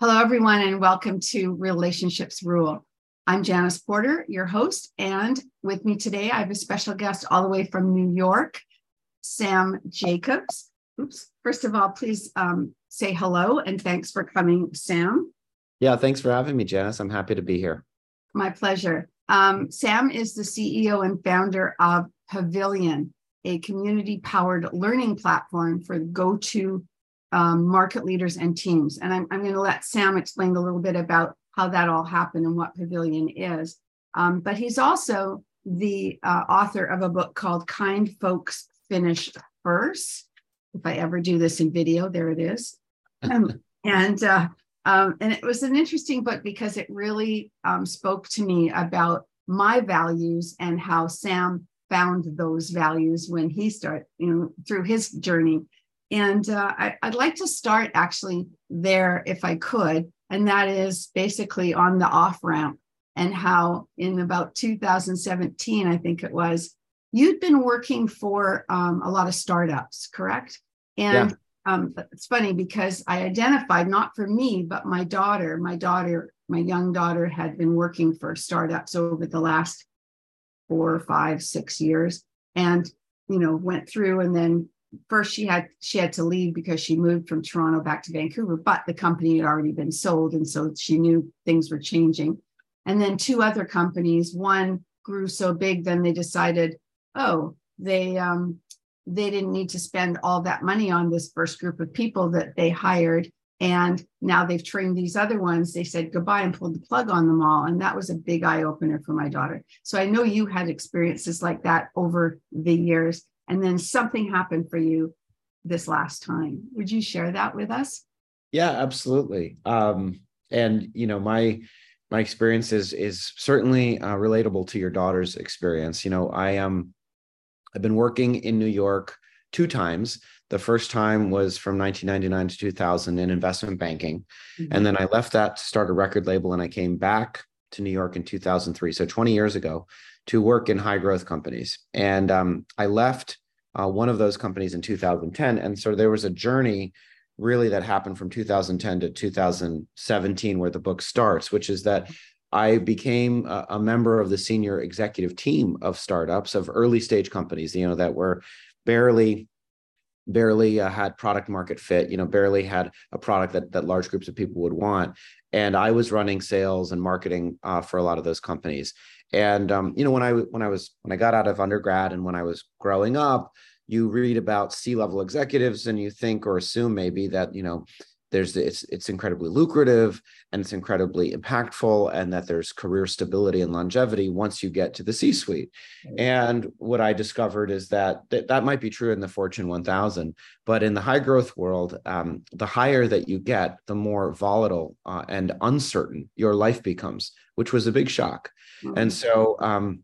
Hello, everyone, and welcome to Relationships Rule. I'm Janice Porter, your host, and with me today, I have a special guest all the way from New York, Sam Jacobs. Oops. First of all, please um, say hello and thanks for coming, Sam. Yeah, thanks for having me, Janice. I'm happy to be here. My pleasure. Um, Sam is the CEO and founder of Pavilion, a community powered learning platform for go to um, market leaders and teams. And I'm, I'm going to let Sam explain a little bit about how that all happened and what Pavilion is. Um, but he's also the uh, author of a book called Kind Folks Finish First. If I ever do this in video, there it is. Um, and uh, um, and it was an interesting book because it really um, spoke to me about my values and how Sam found those values when he started, you know, through his journey. And uh, I, I'd like to start actually there if I could. And that is basically on the off ramp and how in about 2017, I think it was, you'd been working for um, a lot of startups, correct? And yeah um, it's funny because I identified not for me, but my daughter. My daughter, my young daughter, had been working for startups over the last four, five, six years, and you know went through. And then first she had she had to leave because she moved from Toronto back to Vancouver, but the company had already been sold, and so she knew things were changing. And then two other companies, one grew so big, then they decided, oh, they um, they didn't need to spend all that money on this first group of people that they hired. And now they've trained these other ones. They said goodbye and pulled the plug on them all. And that was a big eye opener for my daughter. So I know you had experiences like that over the years. And then something happened for you this last time. Would you share that with us? Yeah, absolutely. Um, and you know, my my experience is is certainly uh, relatable to your daughter's experience. You know, I am um, I've been working in New York two times. The first time was from 1999 to 2000 in investment banking. Mm-hmm. And then I left that to start a record label and I came back to New York in 2003. So 20 years ago to work in high growth companies. And um, I left uh, one of those companies in 2010. And so there was a journey really that happened from 2010 to 2017 where the book starts, which is that I became a, a, member of the senior executive team of startups of early stage companies, you know, that were barely barely uh, had product market fit, you know, barely had a product that that large groups of people would want. And I was running sales and marketing uh, for a lot of those companies. And um, you know, when I when I was when I got out of undergrad and when I was growing up, you read about C-level executives and you think or assume maybe that you know there's it's it's incredibly lucrative and it's incredibly impactful and that there's career stability and longevity once you get to the c suite and what i discovered is that th- that might be true in the fortune 1000 but in the high growth world um, the higher that you get the more volatile uh, and uncertain your life becomes which was a big shock mm-hmm. and so um,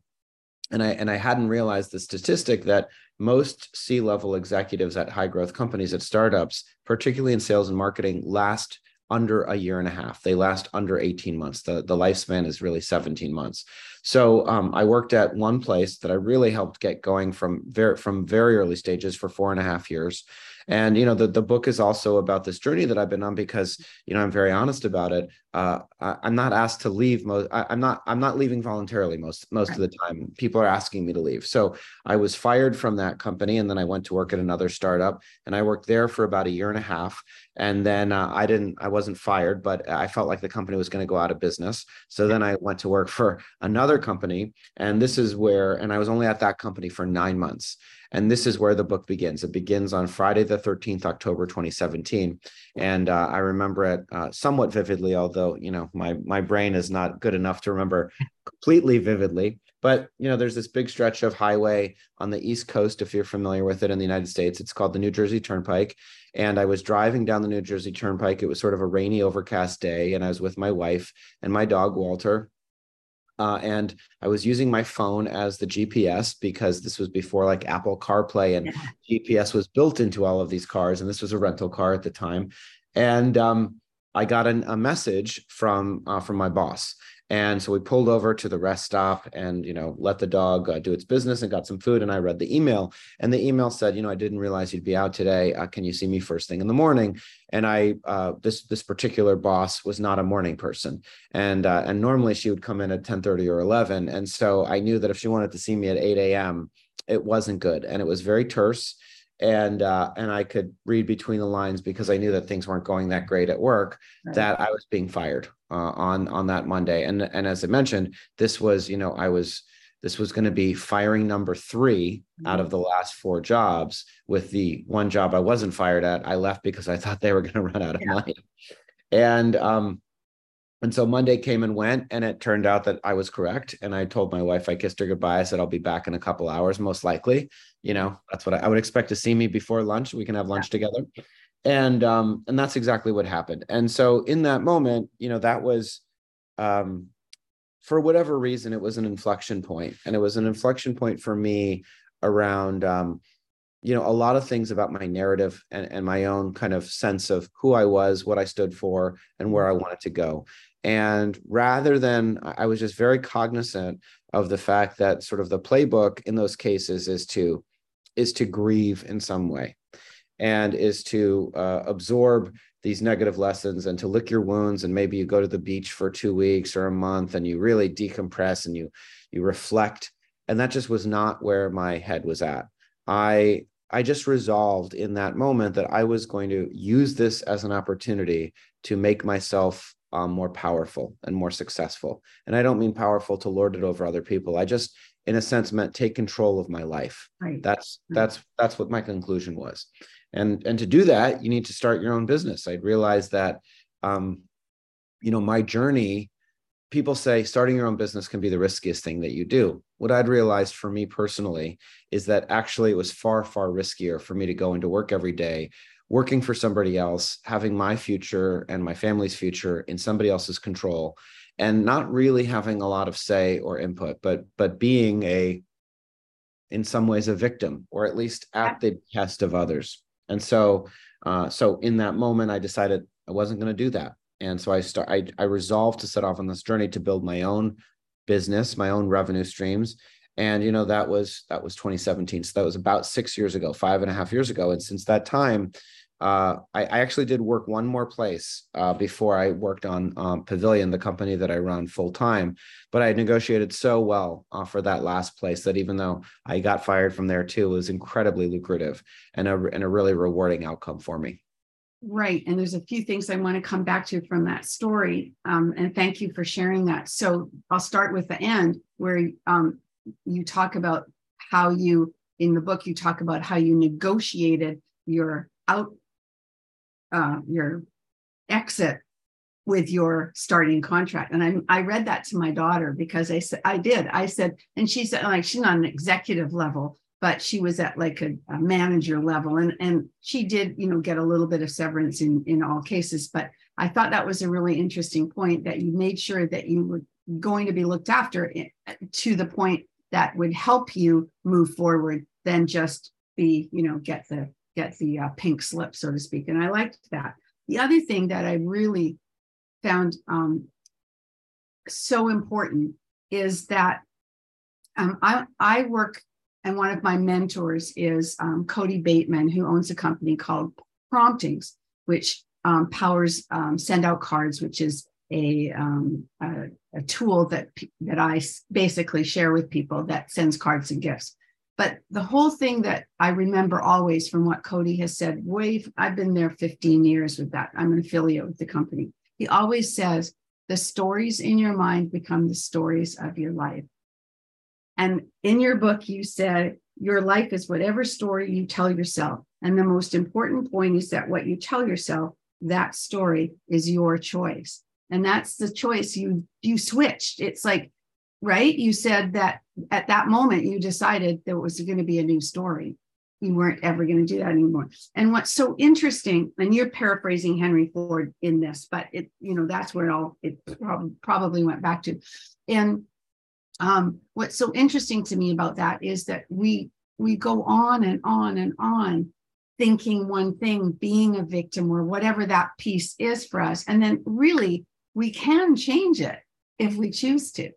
and I and I hadn't realized the statistic that most C-level executives at high growth companies at startups, particularly in sales and marketing, last under a year and a half. They last under 18 months. The, the lifespan is really 17 months. So um, I worked at one place that I really helped get going from very from very early stages for four and a half years. And you know, the, the book is also about this journey that I've been on because you know I'm very honest about it. Uh, I, am not asked to leave. Most I, am not. I'm not leaving voluntarily most most right. of the time. People are asking me to leave. So I was fired from that company, and then I went to work at another startup, and I worked there for about a year and a half. And then uh, I didn't. I wasn't fired, but I felt like the company was going to go out of business. So then I went to work for another another company. And this is where, and I was only at that company for nine months. And this is where the book begins. It begins on Friday, the 13th, October 2017. And uh, I remember it uh, somewhat vividly, although, you know, my, my brain is not good enough to remember completely vividly. But, you know, there's this big stretch of highway on the East Coast, if you're familiar with it in the United States. It's called the New Jersey Turnpike. And I was driving down the New Jersey Turnpike. It was sort of a rainy, overcast day. And I was with my wife and my dog, Walter uh, and I was using my phone as the GPS because this was before like Apple CarPlay and yeah. GPS was built into all of these cars. And this was a rental car at the time. And um, I got an, a message from uh, from my boss, and so we pulled over to the rest stop and, you know, let the dog uh, do its business and got some food. And I read the email and the email said, you know, I didn't realize you'd be out today. Uh, can you see me first thing in the morning? And I, uh, this, this particular boss was not a morning person. And, uh, and normally she would come in at 10 30 or 11. And so I knew that if she wanted to see me at 8 a.m., it wasn't good. And it was very terse and uh, and I could read between the lines because I knew that things weren't going that great at work. Right. That I was being fired uh, on on that Monday, and and as I mentioned, this was you know I was this was going to be firing number 3 mm-hmm. out of the last four jobs. With the one job I wasn't fired at, I left because I thought they were going to run out of yeah. money, and um, and so Monday came and went, and it turned out that I was correct. And I told my wife, I kissed her goodbye. I said, I'll be back in a couple hours, most likely. You know, that's what I, I would expect to see me before lunch. We can have lunch yeah. together. And um, and that's exactly what happened. And so in that moment, you know, that was um for whatever reason, it was an inflection. And it was an inflection point for me around um, you know, a lot of things about my narrative and, and my own kind of sense of who I was, what I stood for, and where I wanted to go. And rather than, I was just very cognizant of the fact that sort of the playbook in those cases is to is to grieve in some way and is to uh, absorb these negative lessons and to lick your wounds and maybe you go to the beach for two weeks or a month and you really decompress and you you reflect and that just was not where my head was at i i just resolved in that moment that i was going to use this as an opportunity to make myself um, more powerful and more successful. And I don't mean powerful to lord it over other people. I just, in a sense, meant take control of my life. Right. That's that's that's what my conclusion was. And and to do that, you need to start your own business. I realized that, um, you know, my journey. People say starting your own business can be the riskiest thing that you do. What I'd realized for me personally is that actually it was far, far riskier for me to go into work every day working for somebody else, having my future and my family's future in somebody else's control, and not really having a lot of say or input, but but being a in some ways a victim or at least at the behest of others. And so uh, so in that moment, I decided I wasn't going to do that. And so I start I, I resolved to set off on this journey to build my own business, my own revenue streams. And you know that was that was 2017 so that was about six years ago five and a half years ago. And since that time uh, I, I, actually did work one more place uh, before I worked on um, Pavilion, the company that I run full time. But I negotiated so well uh, for that last place that even though I got fired from there too, it was incredibly lucrative and a, and a really rewarding outcome for me. Right. And there's a few things I want to come back to from that story. Um, and thank you for sharing that. So I'll start with the end where um, you talk about how you, in the book, you talk about how you negotiated your out uh, your exit with your starting contract. And I, I read that to my daughter because I said, I did. I said, and she said, like, she's not an executive level, but she was at like a, a, manager level. And, and she did, you know, get a little bit of severance in, in all cases. But I thought that was a really interesting point that you made sure that you were going to be looked after to the point that would help you move forward than just be, you know, get the get the uh, pink slip, so to speak. And I liked that. The other thing that I really found um, so important is that um, I, I work, and one of my mentors is um, Cody Bateman, who owns a company called Promptings, which um, powers um, send out cards, which is a, um, a, a tool that that I basically share with people that sends cards and gifts. But the whole thing that I remember always from what Cody has said, wait, I've been there 15 years with that. I'm an affiliate with the company. He always says, the stories in your mind become the stories of your life. And in your book, you said your life is whatever story you tell yourself. And the most important point is that what you tell yourself, that story is your choice. And that's the choice you you switched. It's like, right? You said that at that moment you decided there was going to be a new story. You weren't ever going to do that anymore. And what's so interesting, and you're paraphrasing Henry Ford in this, but it, you know, that's where it all it prob- probably went back to. And um, what's so interesting to me about that is that we we go on and on and on thinking one thing being a victim or whatever that piece is for us and then really we can change it if we choose to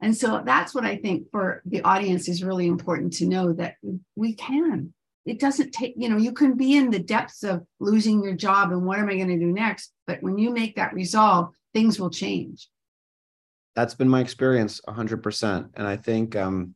and so that's what i think for the audience is really important to know that we can. It doesn't take you know you can be in the depths of losing your job and what am i going to do next but when you make that resolve things will change. That's been my experience 100% and i think um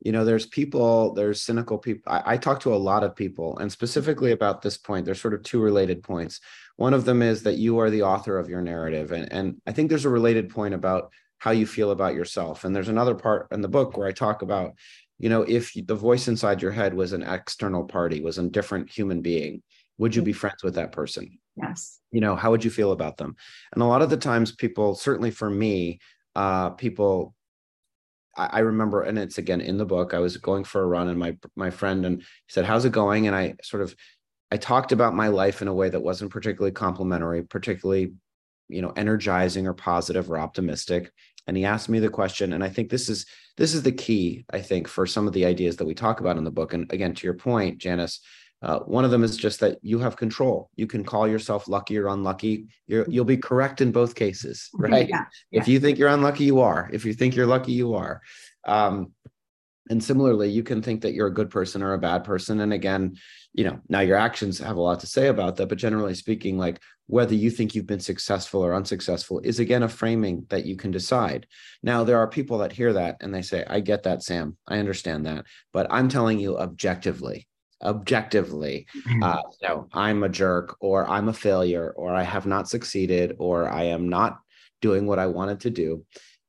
you know there's people there's cynical people I, I, talk to a lot of people and specifically about this point there's sort of two related points. One of them is that you are the author of your narrative and, and i think there's a related point about how you feel about yourself and there's another part in the book where i talk about you know if the voice inside your head was an external party was a different human being would you be friends with that person yes you know how would you feel about them and a lot of the times people certainly for me uh, people I, remember, and it's again in the book. I was going for a run, and my my friend and he said, "How's it going?" And I sort of I talked about my life in a way that wasn't particularly complimentary, particularly you know energizing or positive or optimistic and he asked me the question and i think this is this is the key i think for some of the ideas that we talk about in the book and again to your point janice uh, one of them is just that you have control. You can call yourself lucky or unlucky. you will be correct in both cases, right? Yeah, yeah. If you think you're unlucky, you are. If you think you're lucky, you are. Um, and similarly, you can think that you're a good person or a bad person. And again, you know, now your actions have a lot to say about that. But generally speaking, like whether you think you've been successful or unsuccessful is again a framing that you can decide. Now, there are people that hear that and they say, I get that, Sam. I understand that. But I'm telling you objectively, objectively mm-hmm. uh, you know i'm a jerk or i'm a failure or i have not succeeded or i am not doing what i wanted to do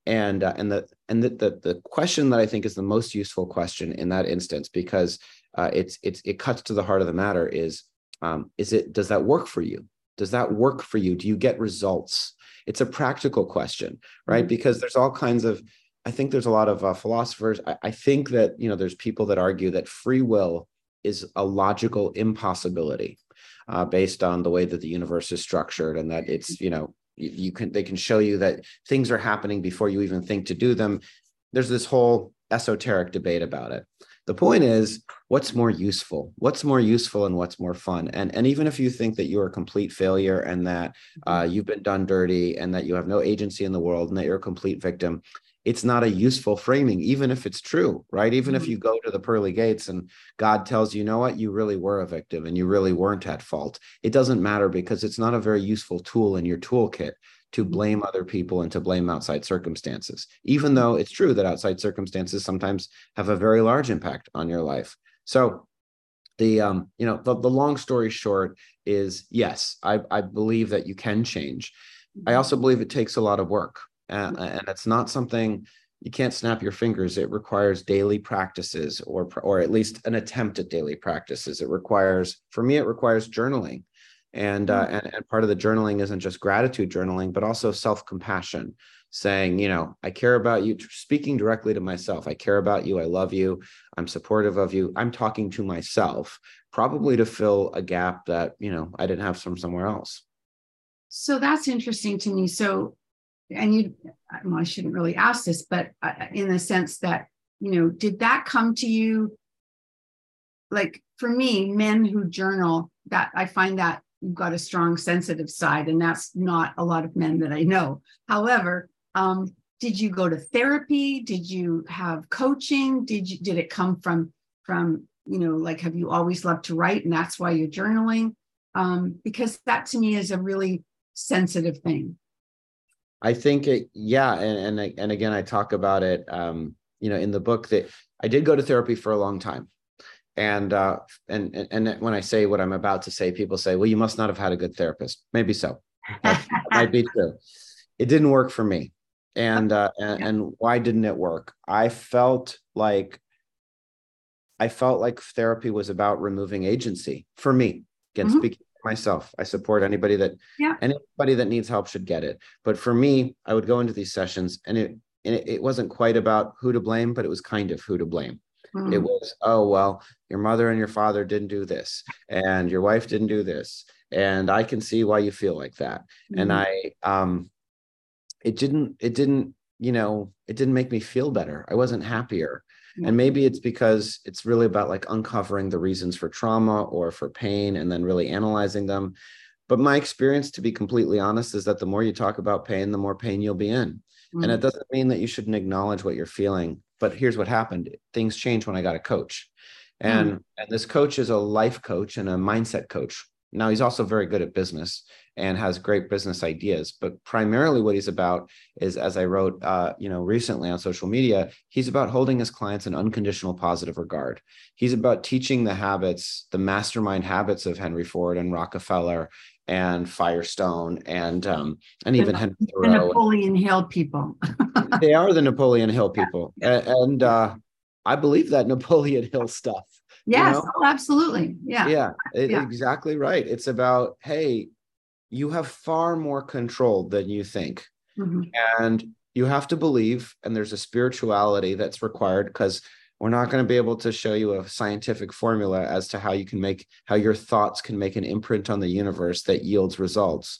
and uh, and the and the, the, the question that i think is the most useful question in that instance because uh, it's it's it cuts to the heart of the matter is um, is it does that work for you does that work for you? Do you get results? It's a practical question right? Mm-hmm. because there's all kinds of i think there's a lot of uh, philosophers. I, I think that you know there's people that argue that free will is a logical impossibility uh, based on the way that the universe is structured and that it's you know you, you can they can show you that things are happening before you even think to do them. There's this whole esoteric debate about it the point is what's more useful what's more useful and what's more fun and and even if you think that you're a complete failure and that uh, you've been done dirty and that you have no agency in the world and that you're a complete victim it's not a useful framing, even if it's true, right? Even mm-hmm. if you go to the pearly gates and God tells you, you know what, you really were a victim and you really weren't at fault. It doesn't matter because it's not a very useful tool in your toolkit to mm-hmm. blame other people and to blame outside circumstances, even though it's true that outside circumstances sometimes have a very large impact on your life. So the um, you know, the, the long story short is yes, I, I believe that you can change. I mm-hmm. also believe it takes a lot of work and, and it's not something you can't snap your fingers it requires daily practices or or at least an attempt at daily practices it requires for me it requires journaling and uh, mm. and, and part of the journaling isn't just gratitude journaling but also self-compassion saying you know i care about you speaking directly to myself i care about you i love you i'm supportive of you i'm talking to myself probably to fill a gap that you know i didn't have from somewhere else. So that's interesting to me. So and you well, i shouldn't really ask this but uh, in the sense that you know did that come to you? Like for me men who journal that i find that got a strong sensitive side and that's not a lot of men that i know. However um, did you go to therapy? Did you have coaching? Did you did it come from from you know like have you always loved to write and that's why you're journaling? Um, because that to me is a really sensitive thing. I think it, yeah, and and and again, I talk about it, um, you know, in the book that I did go to therapy for a long time, and uh, and and when I say what I'm about to say, people say, "Well, you must not have had a good therapist." Maybe so, that might be true. it didn't work for me. And uh, and, and why didn't it work? I felt like I felt like therapy was about removing agency for me. Again, mm-hmm. speaking myself, I support anybody that yeah. anybody that needs help should get it. But for me, I would go into these sessions and it and it, it wasn't quite about who to blame, but it was kind of who to blame. Mm-hmm. It was, oh well, your mother and your father didn't do this, and your wife didn't do this, and I can see why you feel like that. Mm-hmm. And I um it didn't it didn't you know it didn't make me feel better i wasn't happier and maybe it's because it's really about like uncovering the reasons for trauma or for pain and then really analyzing them but my experience to be completely honest is that the more you talk about pain the more pain you'll be in mm-hmm. and it doesn't mean that you shouldn't acknowledge what you're feeling but here's what happened things changed when i got a coach and mm-hmm. and this coach is a life coach and a mindset coach now he's also very good at business and has great business ideas. But primarily, what he's about is, as I wrote, uh, you know, recently on social media, he's about holding his clients in unconditional positive regard. He's about teaching the habits, the mastermind habits of Henry Ford and Rockefeller and Firestone and um, and even the, Henry Thoreau. The Napoleon Hill people. they are the Napoleon Hill people, yeah. and, and uh, I believe that Napoleon Hill stuff. Yes, you know? oh, absolutely. Yeah. Yeah, it, yeah, exactly right. It's about, hey, you have far more control than you think. Mm-hmm. And you have to believe, and there's a spirituality that's required because we're not going to be able to show you a scientific formula as to how you can make how your thoughts can make an imprint on the universe that yields results.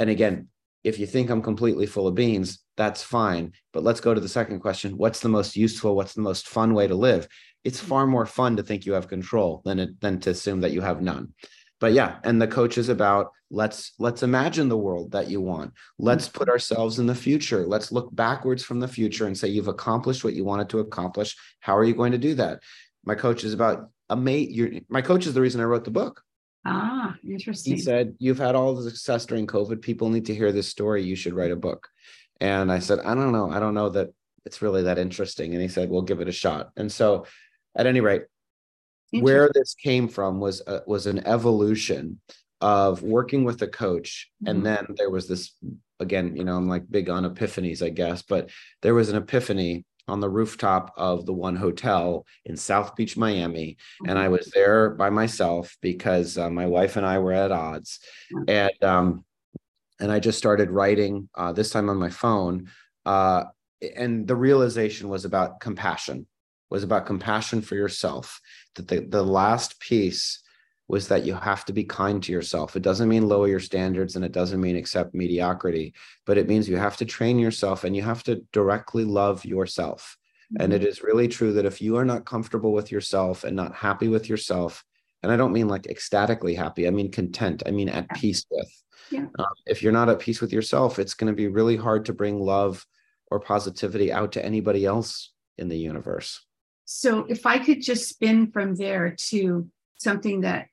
And again, if you think I'm completely full of beans, that's fine. But let's go to the second question. What's the most useful? What's the most fun way to live? It's far more fun to think you have control than it, than to assume that you have none but yeah and the coach is about let's let's imagine the world that you want. Let's put ourselves in the future. Let's look backwards from the future and say you've accomplished what you wanted to accomplish. How are you going to do that? My coach is about a mate my coach is the reason i wrote the book. Ah interesting. he said you've had all the success during covid. People need to hear this story. You should write a book. And i said i don't know. I don't know that it's really that interesting. And he said well give it a shot. And so at any rate where this came from was a, was an evolution of working with a coach mm-hmm. and then there was this again you know i'm like big on epiphanies i guess but there was an epiphany on the rooftop of the one hotel in south beach miami mm-hmm. and i was there by myself because uh, my wife and i were at odds mm-hmm. and um and i just started writing uh, this time on my phone uh and the realization was about compassion was about compassion for yourself. That the, the last piece was that you have to be kind to yourself. It doesn't mean lower your standards and it doesn't mean accept mediocrity, but it means you have to train yourself and you have to directly love yourself. Mm-hmm. And it is really true that if you are not comfortable with yourself and not happy with yourself, and I don't mean like ecstatically happy, I mean content, I mean at peace with. Yeah. Um, if you're not at peace with yourself, it's going to be really hard to bring love or positivity out to anybody else in the universe. So if I could just spin from there to something that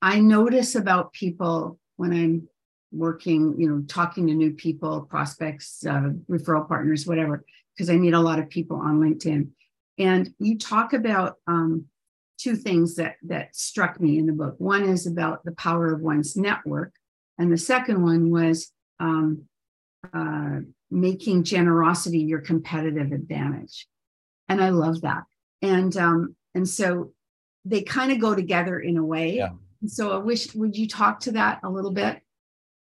I notice about people when I'm working, you know, talking to new people, prospects, uh, referral partners, whatever, because I meet a lot of people on LinkedIn. And you talk about um, two things that that struck me in the book. One is about the power of one's network, and the second one was um, uh, making generosity your competitive advantage and I love that. And um, and so they kind of go together in a way. Yeah. So I wish would you talk to that a little bit?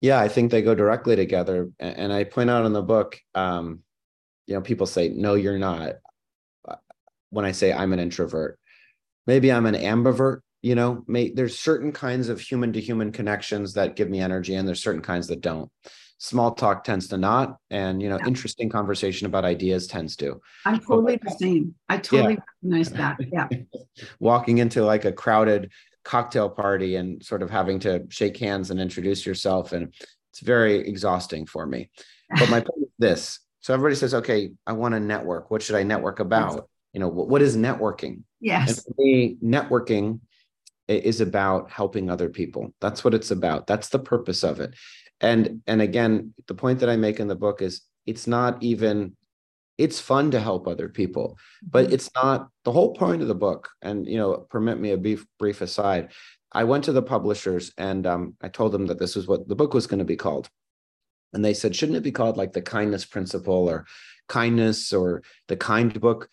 Yeah, I think they go directly together. And I point out in the book, um, you know, people say, "No, you're not." Uh, when I say I'm an introvert, maybe I'm an ambivert. You know, may, there's certain kinds of human to human connections that give me energy, and there's certain kinds that don't small talk tends to not and you know yeah. interesting conversation about ideas tends to. I'm totally but, the same. I totally yeah. recognize that. Yeah. Walking into like a crowded cocktail party and sort of having to shake hands and introduce yourself and it's very exhausting for me. But my point is this. So everybody says okay i want to network. What should i network about? You know what, what is networking? Yes. and for me networking is about helping other people. That's what it's about. That's the purpose of it and and again the point that i make in the book is it's not even it's fun to help other people but mm-hmm. it's not the whole point of the book and you know permit me a brief brief aside i went to the publishers and um, i told them that this was what the book was going to be called And they said, shouldn't it be called like the kindness principle or kindness or the kind book?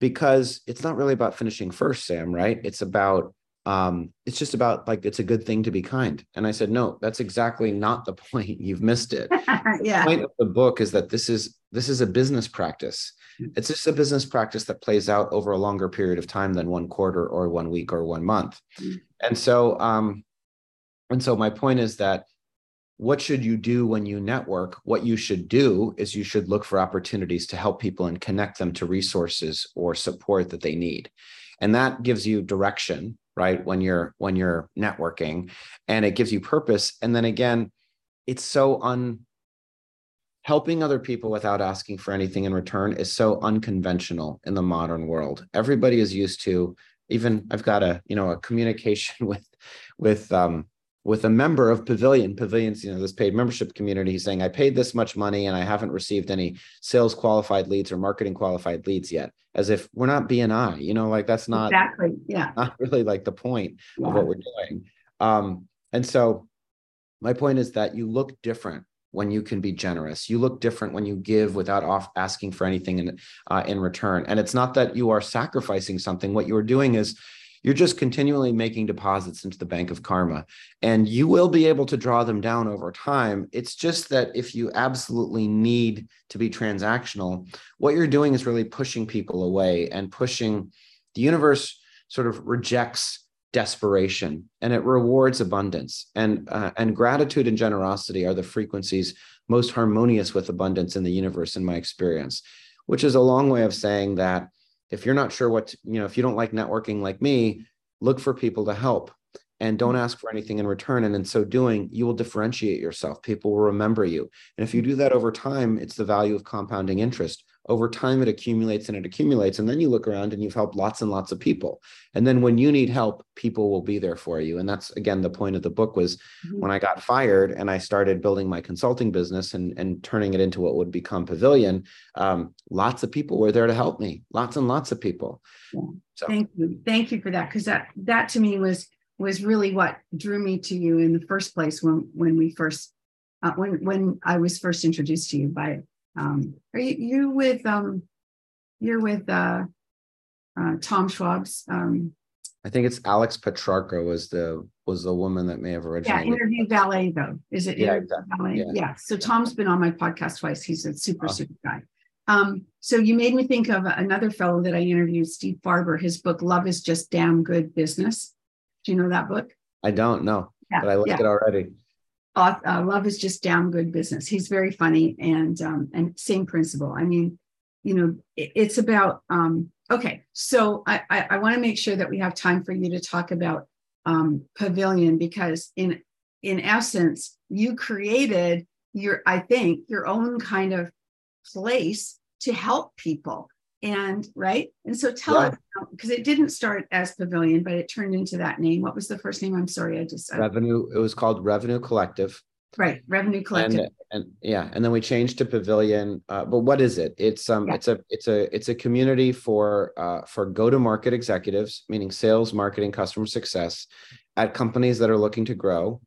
Because it's not really about finishing first, Sam, right? It's about um, it's just about like it's a good thing to be kind. And I said, no, that's exactly not the point. You've missed it. yeah. The point of the book is that this is this is a business practice. Mm. It's just a business practice that plays out over a longer period of time than one quarter or one week or one month. Mm-hmm. And so um, and so my point is that what should you do when you network? What you should do is you should look for opportunities to help people and connect them to resources or support that they need. And that gives you direction right when you're when you're networking and it gives you purpose. And then again it's so un helping other people without asking for anything in return is so unconventional in the modern world. Everybody is used to even i've got a you know a communication with with um with a member of Pavilion, Pavilions, you know, this paid membership community, saying, I paid this much money and I haven't received any sales qualified leads or marketing qualified leads yet, as if we're not BNI, you know, like that's not exactly, yeah, not really like the point yeah. of what we're doing. Um, and so my point is that you look different when you can be generous. You look different when you give without off asking for anything in uh, in return. And it's not that you are sacrificing something. What you are doing is you're just continually making deposits into the bank of karma and you will be able to draw them down over time. It's just that if you absolutely need to be transactional, what you're doing is really pushing people away and pushing the universe sort of rejects desperation and it rewards abundance and uh, and gratitude and generosity are the frequencies most harmonious with abundance in the universe in my experience which is a long way of saying that if you're not sure what to, you know if you don't like networking like me look for people to help and don't mm-hmm. ask for anything in return. And in so doing you will differentiate yourself. People will remember you. And if you mm-hmm. do that over time it's the value of compounding interest over time it accumulates and it accumulates and then you look around and you've helped lots and lots of people and then when you need help people will be there for you and that's again the point of the book was mm-hmm. when i got fired and i started building my consulting business and, and turning it into what would become pavilion um, lots of people were there to help me lots and lots of people yeah. so thank you thank you for that because that that to me was was really what drew me to you in the first place when when we first uh, when when i was first introduced to you by um, are you, you with um, you're with uh, uh, Tom Schwab's? Um, I think it's Alex Petrarca was the was the woman that may have originally. Yeah, interview valet though. Is it? Yeah, exactly. valet? Yeah. yeah. So Tom's been on my podcast twice. He's a super super guy. Um, so you made me think of another fellow that I interviewed, Steve Farber. His book "Love Is Just Damn Good Business." Do you know that book? I don't know, yeah, but I like yeah. it already uh, love is just damn good business. He's very funny and um, and same principle. I mean, you know, it, it's about um, okay. So I I, I want to make sure that we have time for you to talk about um, Pavilion because in in essence, you created your I think your own kind of place to help people and right? And so tell yeah. us because it didn't start as pavilion but it turned into that name. What was the first name? I'm sorry i just revenue it was called revenue collective. Right revenue collective. and, and yeah and then we changed to pavilion uh, but what is it? It's um yeah. it's a it's a it's a community for uh for go to market executives meaning sales marketing customer success at companies that are looking to grow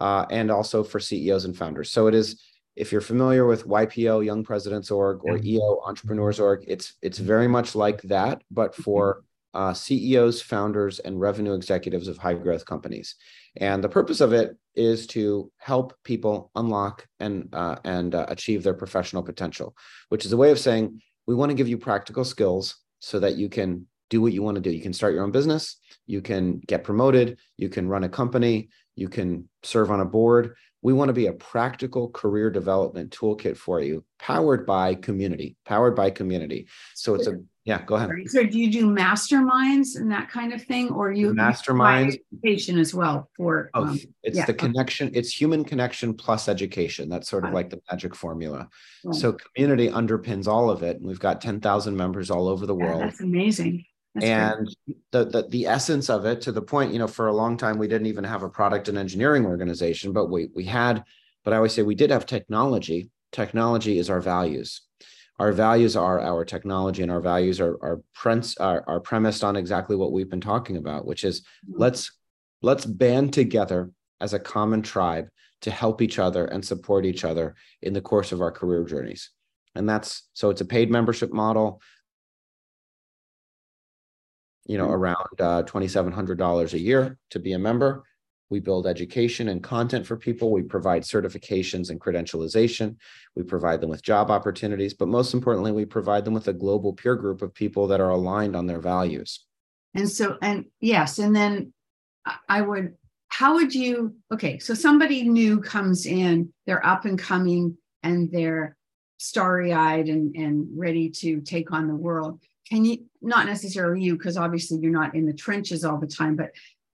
uh, and also for ceos and founders. So it is if you're familiar with YPO, Young Presidents Org, or EO, Entrepreneurs Org, it's it's very much like that, but for uh, CEOs, founders, and revenue executives of high growth companies. And the purpose of it is to help people unlock and uh, and uh, achieve their professional potential, which is a way of saying we want to give you practical skills so that you can do what you want to do. You can start your own business, you can get promoted, you can run a company, you can serve on a board we want to be a practical career development toolkit for you powered by community powered by community. So it's a yeah go ahead. So do you do masterminds and that kind of thing or you masterminds. education as well for oh um, it's yeah, the connection it's human connection plus education. That's sort of like the magic formula. Right. so community underpins all of it and we've got 10,000 members all over the yeah, world. that's amazing and the, the the essence of it to the point you know for a long time we didn't even have a product and engineering organization but we we had but i always say we did have technology technology is our values our values are our technology and our values are are, prince, are, are premised on exactly what we've been talking about which is mm-hmm. let's let's band together as a common tribe to help each other and support each other in the course of our career journeys. And that's so it's a paid membership model, you know, around uh, $2,700 a year to be a member. We build education and content for people. We provide certifications and credentialization. We provide them with job opportunities, but most importantly, we provide them with a global peer group of people that are aligned on their values. And so, and yes, and then I- I would, how would you, okay, so somebody new comes in, they're up and coming and they're starry eyed and, and ready to take on the world. Can you, not necessarily you, because obviously you're not in the trenches all the time, but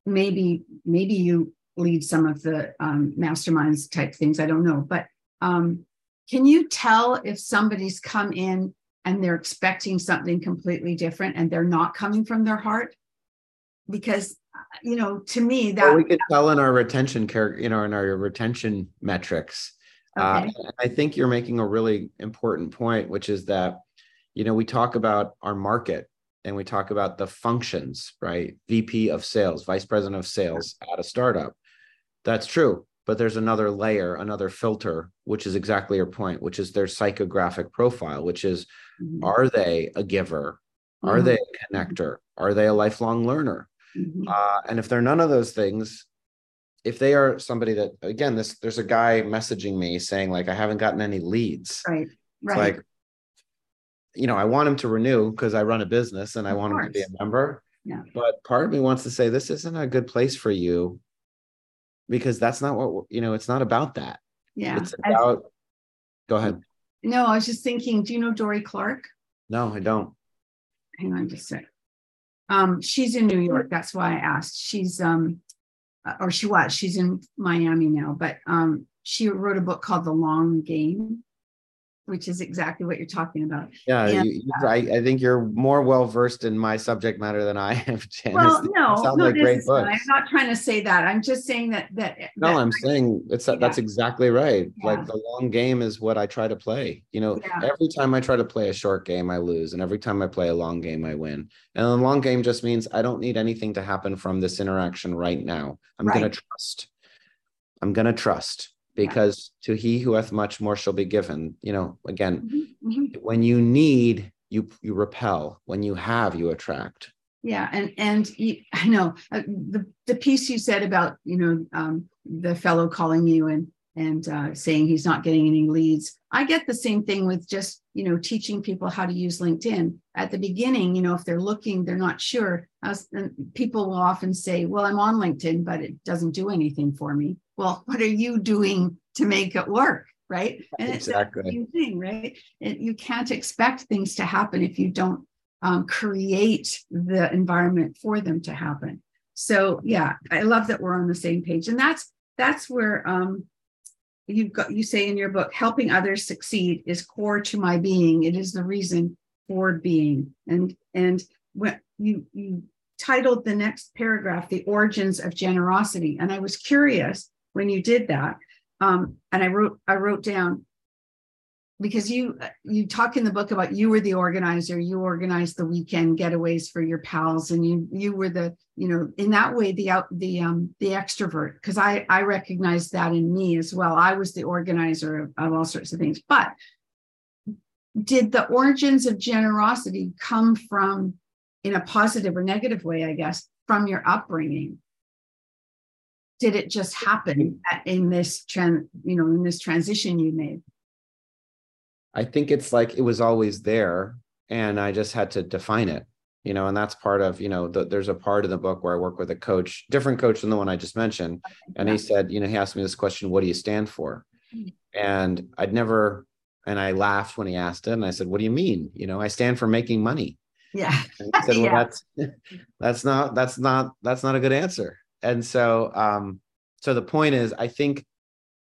maybe, maybe you lead some of the um, masterminds type things. I don't know. But um, can you tell if somebody's come in and they're expecting something completely different and they're not coming from their heart because you know to me that Well, we can tell in our retention care, you know, in our retention metrics. Uh, okay, I think you're making a really important point, which is that, you know, we talk about our market and we talk about the functions, right? VP of sales, vice president of sales at a startup. That's true. But there's another layer, another filter, which is exactly your point, which is their psychographic profile, which is Mhm, are they a giver? Are Mhm. they a connector? Are they a lifelong learner? mhm, Uh, and if they're none of those things, if they are somebody that again, this there's a guy messaging me saying like I haven't gotten any leads. right right like, you know, I want him to renew because I run a business and I Of want him to be a member. Yeah. But part of me wants to say this isn't a good place for you because that's not what you know, it's not about that. yeah It's I- about go ahead. no i was just thinking do you know dorie clark No, I don't. hang on just a sec um she's in new york that's why i asked she's um or she was she's in miami now but um she wrote a book called the long game which is exactly what you're talking about Yeah, And- you, you- I, I think you're more well versed in my subject matter than I am. Janice. well no not like great necessarily. i'm not trying to say that i'm just saying that that, No, that I'm saying it's that that's exactly right. Yeah. Like the long game is what I try to play. You know, Yeah. every time I try to play a short game, I lose, and every time I play a long game, I win. And the long game just means I don't need anything to happen from this interaction right now. I'm gonna trust. I'm gonna trust Yeah. because to he who hath much more shall be given. You know, again, Mhm, mhm. when you need, you you repel. When you have, you attract. Yeah, and and you, I know uh, the the piece you said about you know um, the fellow calling you and and uh, saying he's not getting any leads. I get the same thing with just you know teaching people how to use LinkedIn at the beginning. You know, if they're looking, they're not sure. People will often say, "Well, I'm on LinkedIn, but it doesn't do anything for me." Well, what are you doing to make it work? Right? And it's the Exactly. same thing, right? And you can't expect things to happen if you don't um, create the environment for them to happen. So yeah, I love that we're on the same page, and that's that's where um, you've got you say in your book, helping others succeed is core to my being. It is the reason for being, and and when you you titled the next paragraph the origins of generosity, and I was curious when you did that, um, and I wrote I wrote down because you you talk in the book about you were the organizer you organized the weekend getaways for your pals and you you were the you know in that way the out the um the extrovert because i i recognized that in me as well. I was the organizer of, of all sorts of things. But did the origins of generosity come from in a positive or negative way i guess from your upbringing? Did it just happen in this trend you know in this transition you made I think it's like it was always there and I just had to define it, you know, and that's part of, you know, the, there's a part of the book where I work with a coach, different coach than the one I just mentioned. And he said, you know, he asked me this question, what do you stand for? Mm. And I'd never, and I laughed when he asked it. And I said, what do you mean? You know, I stand for making money. yeah And he said, well, Yeah. that's, that's not, that's not, that's not a good answer. And so, um, so the point is, I think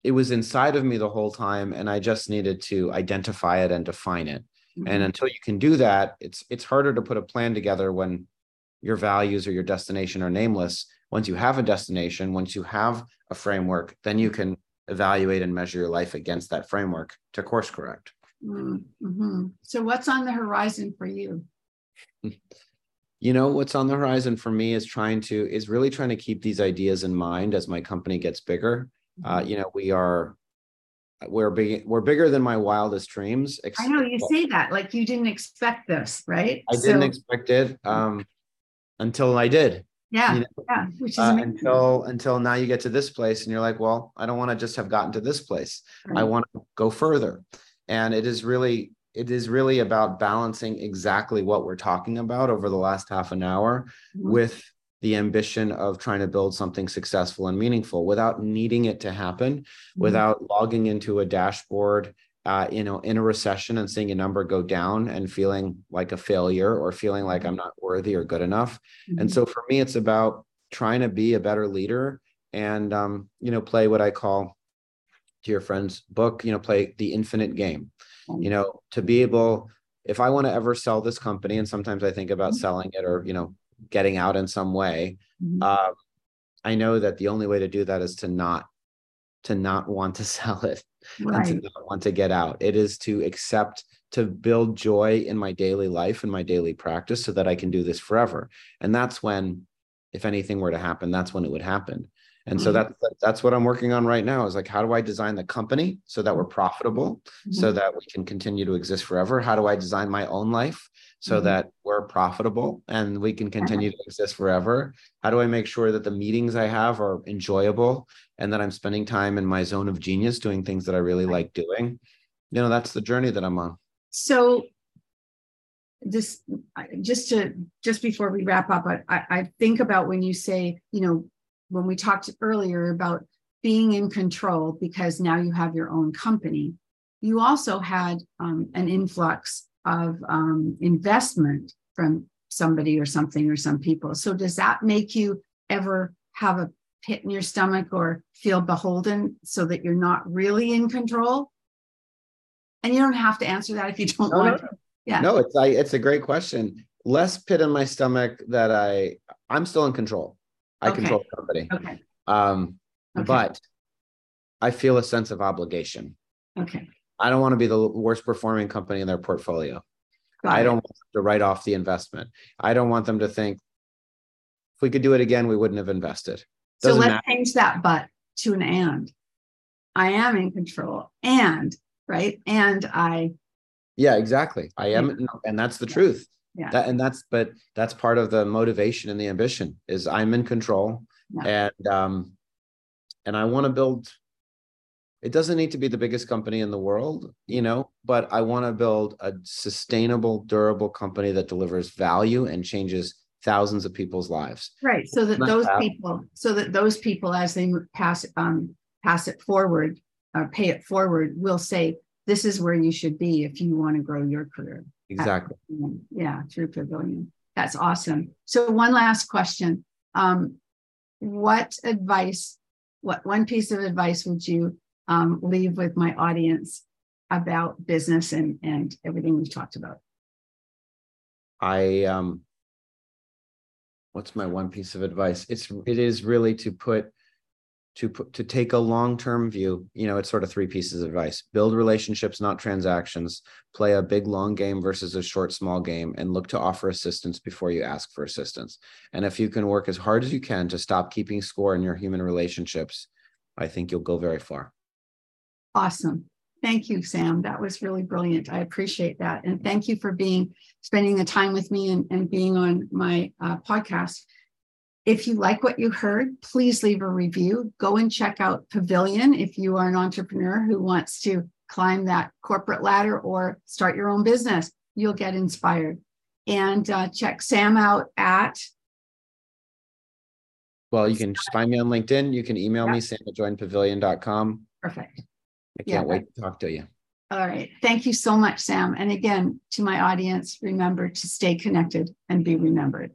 it was inside of me the whole time and I just needed to identify it and define it. Mm-hmm. And until you can do that, it's it's harder to put a plan together when your values or your destination are nameless. Once you have a destination, once you have a framework, then you can evaluate and measure your life against that framework to course correct. Mm-hmm. So, what's on the horizon for you? You know, what's on the horizon for me is trying to is really trying to keep these ideas in mind as my company gets bigger Uh, you know, we are we're big we're bigger than my wildest dreams. I know you say that like you didn't expect this, right? I so, didn't expect it um, until I did. Yeah, you know? yeah, which is uh, until until now you get to this place and you're like, well, I don't want to just have gotten to this place. Right. I want to go further, and it is really it is really about balancing exactly what we're talking about over the last half an hour mm-hmm. with the ambition of trying to build something successful and meaningful without needing it to happen, mm-hmm. without logging into a dashboard, uh, you know, in a recession and seeing a number go down and feeling like a failure or feeling like I'm not worthy or good enough. Mm-hmm. And so for me, it's about trying to be a better leader and, um, you know, play what I call to your friend's book, you know, play the infinite game, mm-hmm. you know, to be able, if I want to ever sell this company, and sometimes I think about mm-hmm. selling it or, you know, getting out in some way mm-hmm. uh, i know that the only way to do that is to not to not want to sell it right. and to not want to get out it is to accept to build joy in my daily life and my daily practice so that i can do this forever and that's when if anything were to happen that's when it would happen and so mm-hmm. that's that's what i'm working on right now is like how do i design the company so that we're profitable mm-hmm. so that we can continue to exist forever how do i design my own life so mm-hmm. that we're profitable and we can continue to exist forever? How do I make sure that the meetings I have are enjoyable and that I'm spending time in my zone of genius doing things that I really like doing? You know, that's the journey that I'm on. So this just to just before we wrap up, I, I think about when you say, you know, when we talked earlier about being in control because now you have your own company. You also had um, an influx of um, investment from somebody or something or some people. So does that make you ever have a pit in your stomach or feel beholden so that you're not really in control? And you don't have to answer that if you don't no, want no. to. Yeah. No, it's I, it's a great question. Less pit in my stomach that I I'm still in control. I okay. control the company. Okay. Um, okay. but I feel a sense of obligation. Okay. I don't want to be the worst performing company in their portfolio. Got I don't want to write off the investment. I don't want them to think if we could do it again, we wouldn't have invested. Doesn't so let's matter. change that but to an and. I am in control and right and I. Yeah, exactly. I am, yeah. and that's the yeah. truth. Yeah. That, and that's but that's part of the motivation and the ambition is I'm in control yeah. and um and I want to build it doesn't need to be the biggest company in the world, you know, but I want to build a sustainable, durable company that delivers value and changes thousands of people's lives. Right. So that those people, so that those people, as they pass um, pass it forward, uh, pay it forward, will say, "This is where you should be if you want to grow your career." Exactly. Yeah, through Pavilion. That's awesome. So one last question: um, What advice? What one piece of advice would you um, leave with my audience about business and and everything we've talked about? I um what's my one piece of advice? It's it is really to put to put to take a long-term view. You know, it's sort of three pieces of advice. Build relationships, not transactions. Play a big long game versus a short small game and look to offer assistance before you ask for assistance. And if you can work as hard as you can to stop keeping score in your human relationships, I think you'll go very far. Awesome. Thank you, Sam. That was really brilliant. I appreciate that. And thank you for being spending the time with me and, and being on my uh, podcast. If you like what you heard, please leave a review. Go and check out Pavilion if you are an entrepreneur who wants to climb that corporate ladder or start your own business. You'll get inspired. And uh, check Sam out at. Well, you can just find me on LinkedIn. You can email yep. me, sam at joinpavilion.com. Perfect. I can't yeah, wait to talk to you. All right. Thank you so much, Sam. And again, to my audience, remember to stay connected and be remembered.